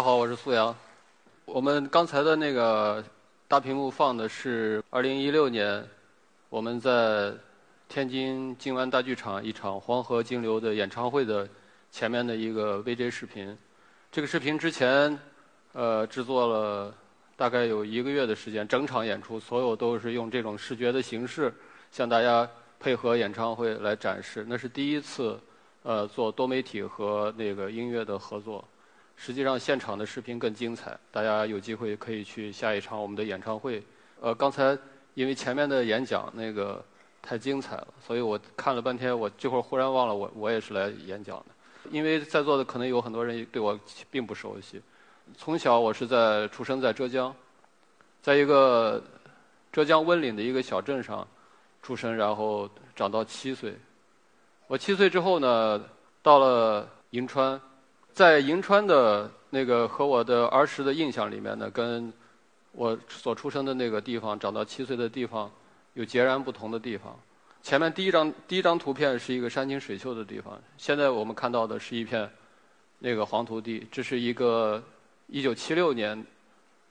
家好，我是苏阳。我们刚才的那个大屏幕放的是2016年我们在天津静安大剧场一场《黄河金流》的演唱会的前面的一个 VJ 视频。这个视频之前呃制作了大概有一个月的时间，整场演出所有都是用这种视觉的形式向大家配合演唱会来展示。那是第一次呃做多媒体和那个音乐的合作。实际上，现场的视频更精彩。大家有机会可以去下一场我们的演唱会。呃，刚才因为前面的演讲那个太精彩了，所以我看了半天，我这会儿忽然忘了我我也是来演讲的。因为在座的可能有很多人对我并不熟悉。从小我是在出生在浙江，在一个浙江温岭的一个小镇上出生，然后长到七岁。我七岁之后呢，到了银川。在银川的那个和我的儿时的印象里面呢，跟我所出生的那个地方、长到七岁的地方有截然不同的地方。前面第一张第一张图片是一个山清水秀的地方，现在我们看到的是一片那个黄土地。这是一个一九七六年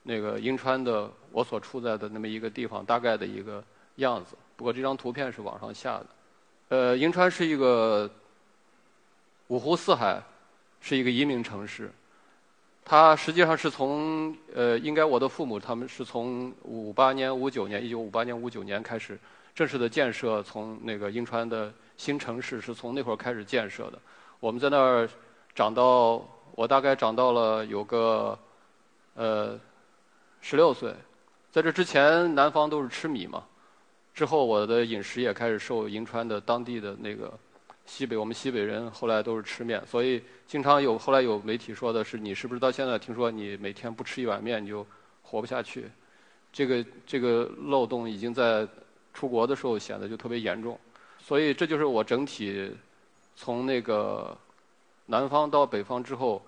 那个银川的我所处在的那么一个地方大概的一个样子。不过这张图片是网上下的。呃，银川是一个五湖四海。是一个移民城市，它实际上是从呃，应该我的父母他们是从五八年、五九年，一九五八年、五九年开始正式的建设，从那个银川的新城市是从那会儿开始建设的。我们在那儿长到，我大概长到了有个呃十六岁，在这之前南方都是吃米嘛，之后我的饮食也开始受银川的当地的那个。西北，我们西北人后来都是吃面，所以经常有后来有媒体说的是，你是不是到现在听说你每天不吃一碗面你就活不下去？这个这个漏洞已经在出国的时候显得就特别严重，所以这就是我整体从那个南方到北方之后，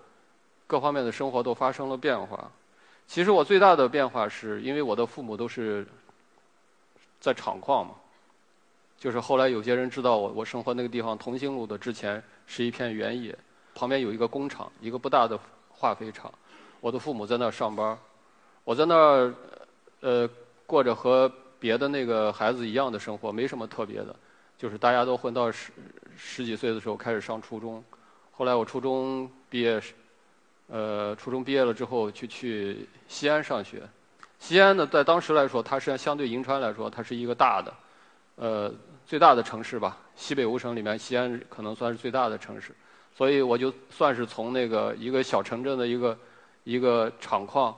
各方面的生活都发生了变化。其实我最大的变化是因为我的父母都是在厂矿嘛。就是后来有些人知道我我生活那个地方同兴路的之前是一片原野，旁边有一个工厂，一个不大的化肥厂。我的父母在那儿上班，我在那儿呃过着和别的那个孩子一样的生活，没什么特别的，就是大家都混到十十几岁的时候开始上初中。后来我初中毕业，呃初中毕业了之后去去西安上学。西安呢，在当时来说，它是相对银川来说，它是一个大的，呃。最大的城市吧，西北五省里面，西安可能算是最大的城市，所以我就算是从那个一个小城镇的一个一个厂矿，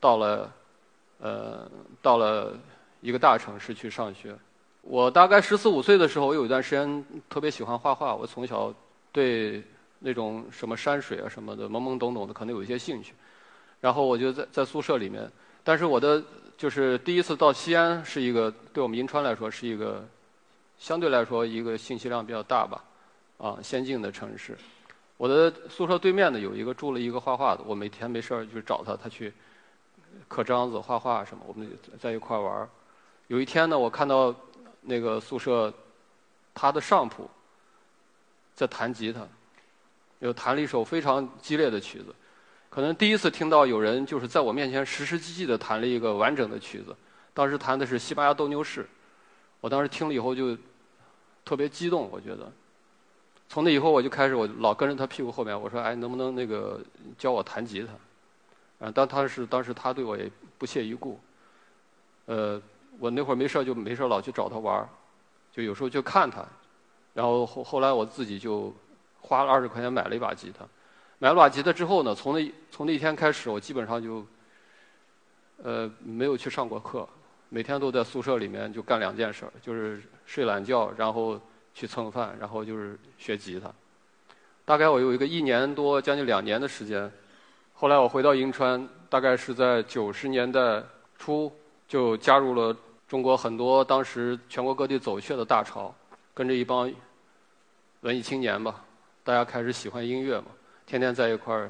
到了呃到了一个大城市去上学。我大概十四五岁的时候，我有一段时间特别喜欢画画。我从小对那种什么山水啊什么的，懵懵懂懂的，可能有一些兴趣。然后我就在在宿舍里面，但是我的就是第一次到西安是一个对我们银川来说是一个相对来说一个信息量比较大吧，啊，先进的城市。我的宿舍对面呢有一个住了一个画画的，我每天没事儿就找他，他去刻章子、画画什么，我们在一块儿玩儿。有一天呢，我看到那个宿舍他的上铺在弹吉他，又弹了一首非常激烈的曲子。可能第一次听到有人就是在我面前实实际际的弹了一个完整的曲子。当时弹的是西班牙斗牛士，我当时听了以后就特别激动，我觉得。从那以后我就开始我老跟着他屁股后面，我说：“哎，能不能那个教我弹吉他？”啊，当他是当时他对我也不屑一顾。呃，我那会儿没事就没事老去找他玩儿就有时候就看他。然后后后来我自己就花了二十块钱买了一把吉他。买了把吉他之后呢，从那从那天开始，我基本上就呃没有去上过课，每天都在宿舍里面就干两件事，就是睡懒觉，然后去蹭饭，然后就是学吉他。大概我有一个一年多，将近两年的时间。后来我回到银川，大概是在九十年代初，就加入了中国很多当时全国各地走穴的大潮，跟着一帮文艺青年吧，大家开始喜欢音乐嘛。天天在一块儿，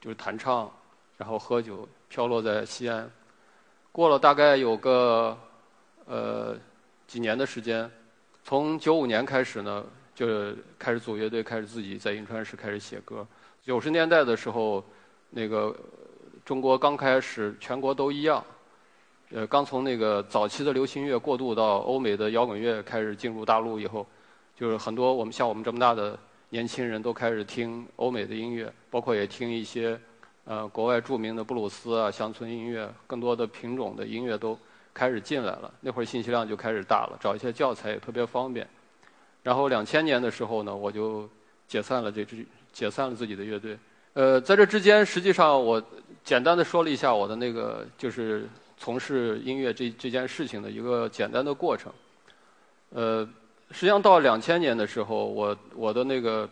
就是弹唱，然后喝酒，飘落在西安。过了大概有个呃几年的时间，从九五年开始呢，就开始组乐队，开始自己在银川市开始写歌。九十年代的时候，那个中国刚开始，全国都一样，呃，刚从那个早期的流行乐过渡到欧美的摇滚乐开始进入大陆以后，就是很多我们像我们这么大的。年轻人都开始听欧美的音乐，包括也听一些呃国外著名的布鲁斯啊、乡村音乐，更多的品种的音乐都开始进来了。那会儿信息量就开始大了，找一些教材也特别方便。然后两千年的时候呢，我就解散了这支，解散了自己的乐队。呃，在这之间，实际上我简单的说了一下我的那个就是从事音乐这这件事情的一个简单的过程。呃。实际上到两千年的时候，我我的那个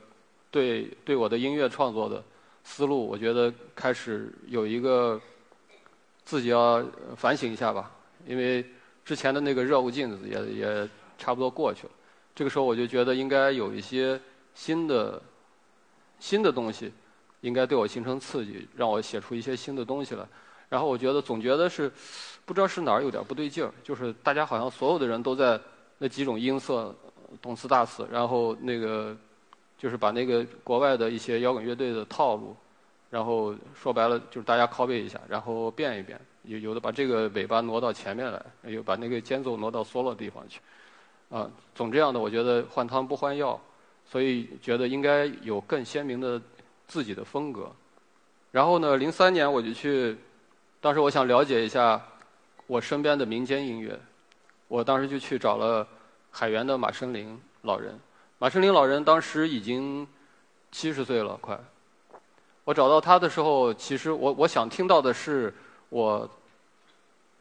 对对我的音乐创作的思路，我觉得开始有一个自己要反省一下吧，因为之前的那个热乎劲子也也差不多过去了。这个时候我就觉得应该有一些新的新的东西，应该对我形成刺激，让我写出一些新的东西来。然后我觉得总觉得是不知道是哪儿有点不对劲儿，就是大家好像所有的人都在那几种音色。动次大次，然后那个就是把那个国外的一些摇滚乐队的套路，然后说白了就是大家拷贝一下，然后变一变，有有的把这个尾巴挪到前面来，有把那个间奏挪到 solo 地方去，啊，总这样的我觉得换汤不换药，所以觉得应该有更鲜明的自己的风格。然后呢，零三年我就去，当时我想了解一下我身边的民间音乐，我当时就去找了。海源的马生林老人，马生林老人当时已经七十岁了，快。我找到他的时候，其实我我想听到的是我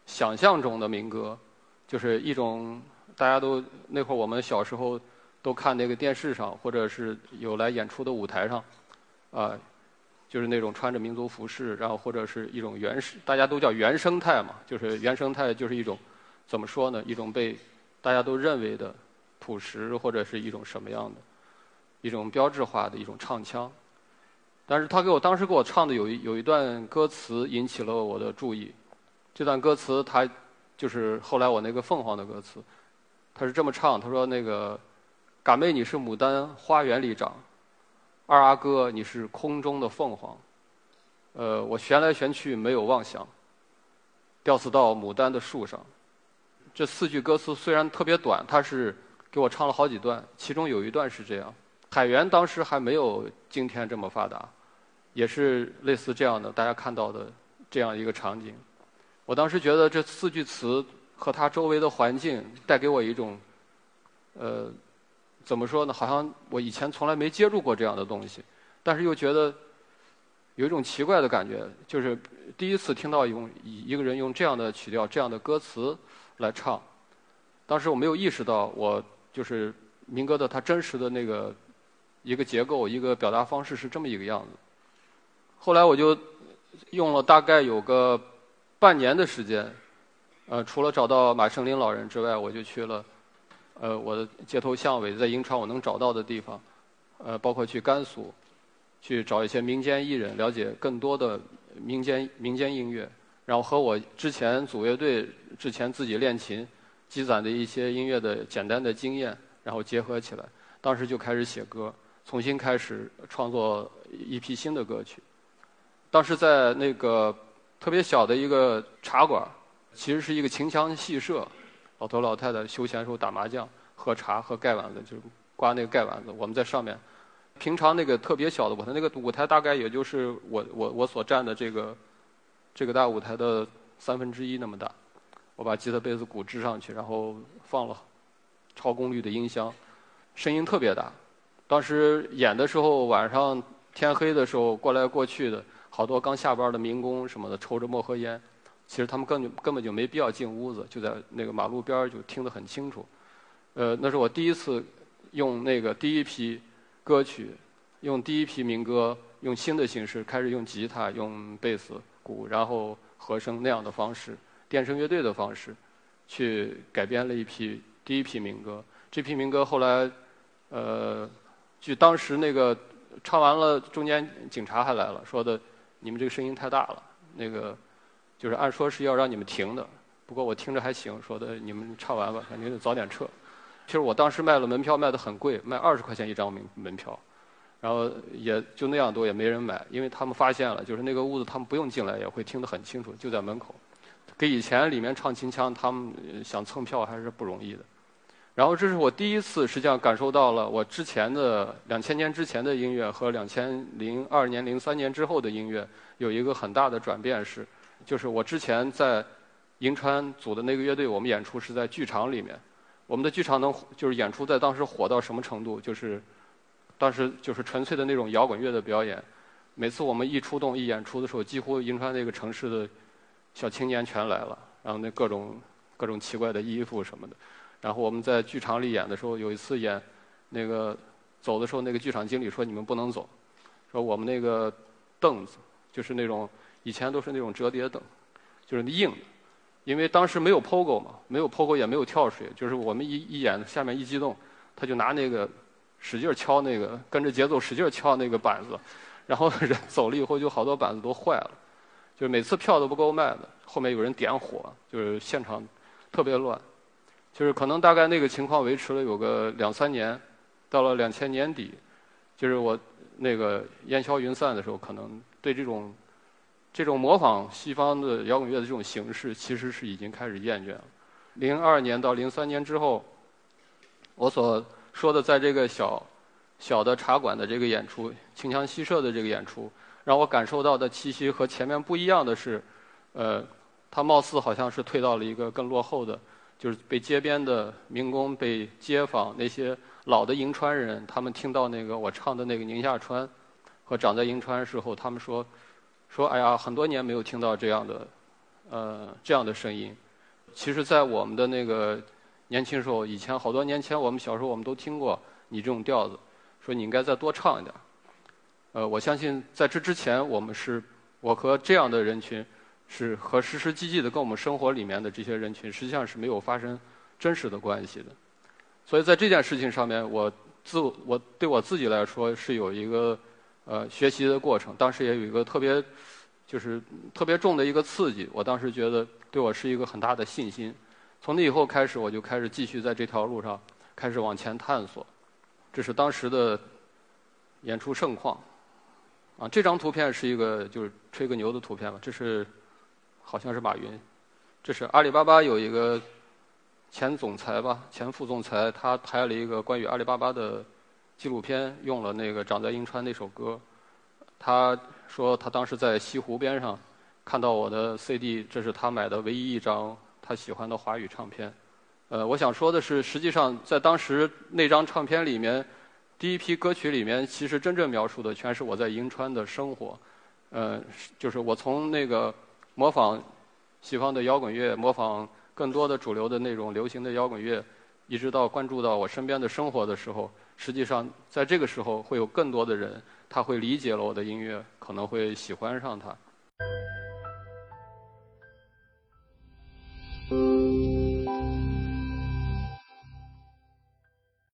想象中的民歌，就是一种大家都那会儿我们小时候都看那个电视上，或者是有来演出的舞台上，啊，就是那种穿着民族服饰，然后或者是一种原始，大家都叫原生态嘛，就是原生态就是一种怎么说呢？一种被大家都认为的朴实或者是一种什么样的一种标志化的一种唱腔，但是他给我当时给我唱的有一有一段歌词引起了我的注意，这段歌词他就是后来我那个凤凰的歌词，他是这么唱，他说那个嘎妹你是牡丹花园里长，二阿哥你是空中的凤凰，呃我旋来旋去没有妄想，吊死到牡丹的树上。这四句歌词虽然特别短，他是给我唱了好几段，其中有一段是这样：海源当时还没有今天这么发达，也是类似这样的大家看到的这样一个场景。我当时觉得这四句词和他周围的环境带给我一种，呃，怎么说呢？好像我以前从来没接触过这样的东西，但是又觉得有一种奇怪的感觉，就是第一次听到用一个人用这样的曲调、这样的歌词。来唱，当时我没有意识到，我就是民歌的它真实的那个一个结构、一个表达方式是这么一个样子。后来我就用了大概有个半年的时间，呃，除了找到马胜林老人之外，我就去了呃我的街头巷尾，在银川我能找到的地方，呃，包括去甘肃，去找一些民间艺人，了解更多的民间民间音乐，然后和我之前组乐队之前自己练琴积攒的一些音乐的简单的经验，然后结合起来，当时就开始写歌。重新开始创作一批新的歌曲。当时在那个特别小的一个茶馆，其实是一个琴腔戏社，老头老太太休闲时候打麻将、喝茶、喝盖碗子，就是刮那个盖碗子。我们在上面，平常那个特别小的舞台，那个舞台大概也就是我我我所站的这个这个大舞台的三分之一那么大。我把吉他、贝斯、鼓支上去，然后放了超功率的音箱，声音特别大。当时演的时候，晚上天黑的时候，过来过去的好多刚下班的民工什么的，抽着墨盒烟。其实他们根本根本就没必要进屋子，就在那个马路边就听得很清楚。呃，那是我第一次用那个第一批歌曲，用第一批民歌，用新的形式开始用吉他、用贝斯、然后和声那样的方式，电声乐队的方式，去改编了一批第一批民歌。这批民歌后来，呃。据当时那个唱完了，中间警察还来了，说的你们这个声音太大了，那个就是按说是要让你们停的。不过我听着还行，说的你们唱完吧，反正早点撤。其实我当时卖了门票卖的很贵，卖二十块钱一张门门票，然后也就那样多也没人买，因为他们发现了，就是那个屋子他们不用进来也会听得很清楚，就在门口。给以前里面唱秦腔，他们想蹭票还是不容易的。然后这是我第一次，实际上感受到了我之前的两千年之前的音乐和两千零二年、零三年之后的音乐有一个很大的转变是，就是我之前在银川组的那个乐队，我们演出是在剧场里面，我们的剧场能就是演出在当时火到什么程度？就是当时就是纯粹的那种摇滚乐的表演，每次我们一出动一演出的时候，几乎银川那个城市的小青年全来了，然后那各种各种奇怪的衣服什么的。然后我们在剧场里演的时候，有一次演那个走的时候，那个剧场经理说：“你们不能走，说我们那个凳子就是那种以前都是那种折叠凳，就是硬的，因为当时没有 POGO 嘛，没有 POGO 也没有跳水，就是我们一一演下面一激动，他就拿那个使劲敲那个跟着节奏使劲敲那个板子，然后人走了以后就好多板子都坏了，就是每次票都不够卖的，后面有人点火，就是现场特别乱。”就是可能大概那个情况维持了有个两三年，到了两千年底，就是我那个烟消云散的时候，可能对这种这种模仿西方的摇滚乐的这种形式，其实是已经开始厌倦了。零二年到零三年之后，我所说的在这个小小的茶馆的这个演出，清腔西社的这个演出，让我感受到的气息和前面不一样的是，呃，它貌似好像是退到了一个更落后的。就是被街边的民工、被街坊那些老的银川人，他们听到那个我唱的那个《宁夏川》和长在银川时候，他们说说哎呀，很多年没有听到这样的呃这样的声音。其实，在我们的那个年轻时候，以前好多年前，我们小时候我们都听过你这种调子，说你应该再多唱一点。呃，我相信在这之前，我们是我和这样的人群。是和实实际际的跟我们生活里面的这些人群实际上是没有发生真实的关系的，所以在这件事情上面，我自我对我自己来说是有一个呃学习的过程。当时也有一个特别就是特别重的一个刺激，我当时觉得对我是一个很大的信心。从那以后开始，我就开始继续在这条路上开始往前探索。这是当时的演出盛况啊！这张图片是一个就是吹个牛的图片吧，这是。好像是马云，这是阿里巴巴有一个前总裁吧，前副总裁，他拍了一个关于阿里巴巴的纪录片，用了那个《长在银川》那首歌。他说他当时在西湖边上看到我的 CD，这是他买的唯一一张他喜欢的华语唱片。呃，我想说的是，实际上在当时那张唱片里面，第一批歌曲里面，其实真正描述的全是我在银川的生活。呃，就是我从那个。模仿西方的摇滚乐，模仿更多的主流的那种流行的摇滚乐，一直到关注到我身边的生活的时候，实际上在这个时候会有更多的人，他会理解了我的音乐，可能会喜欢上它。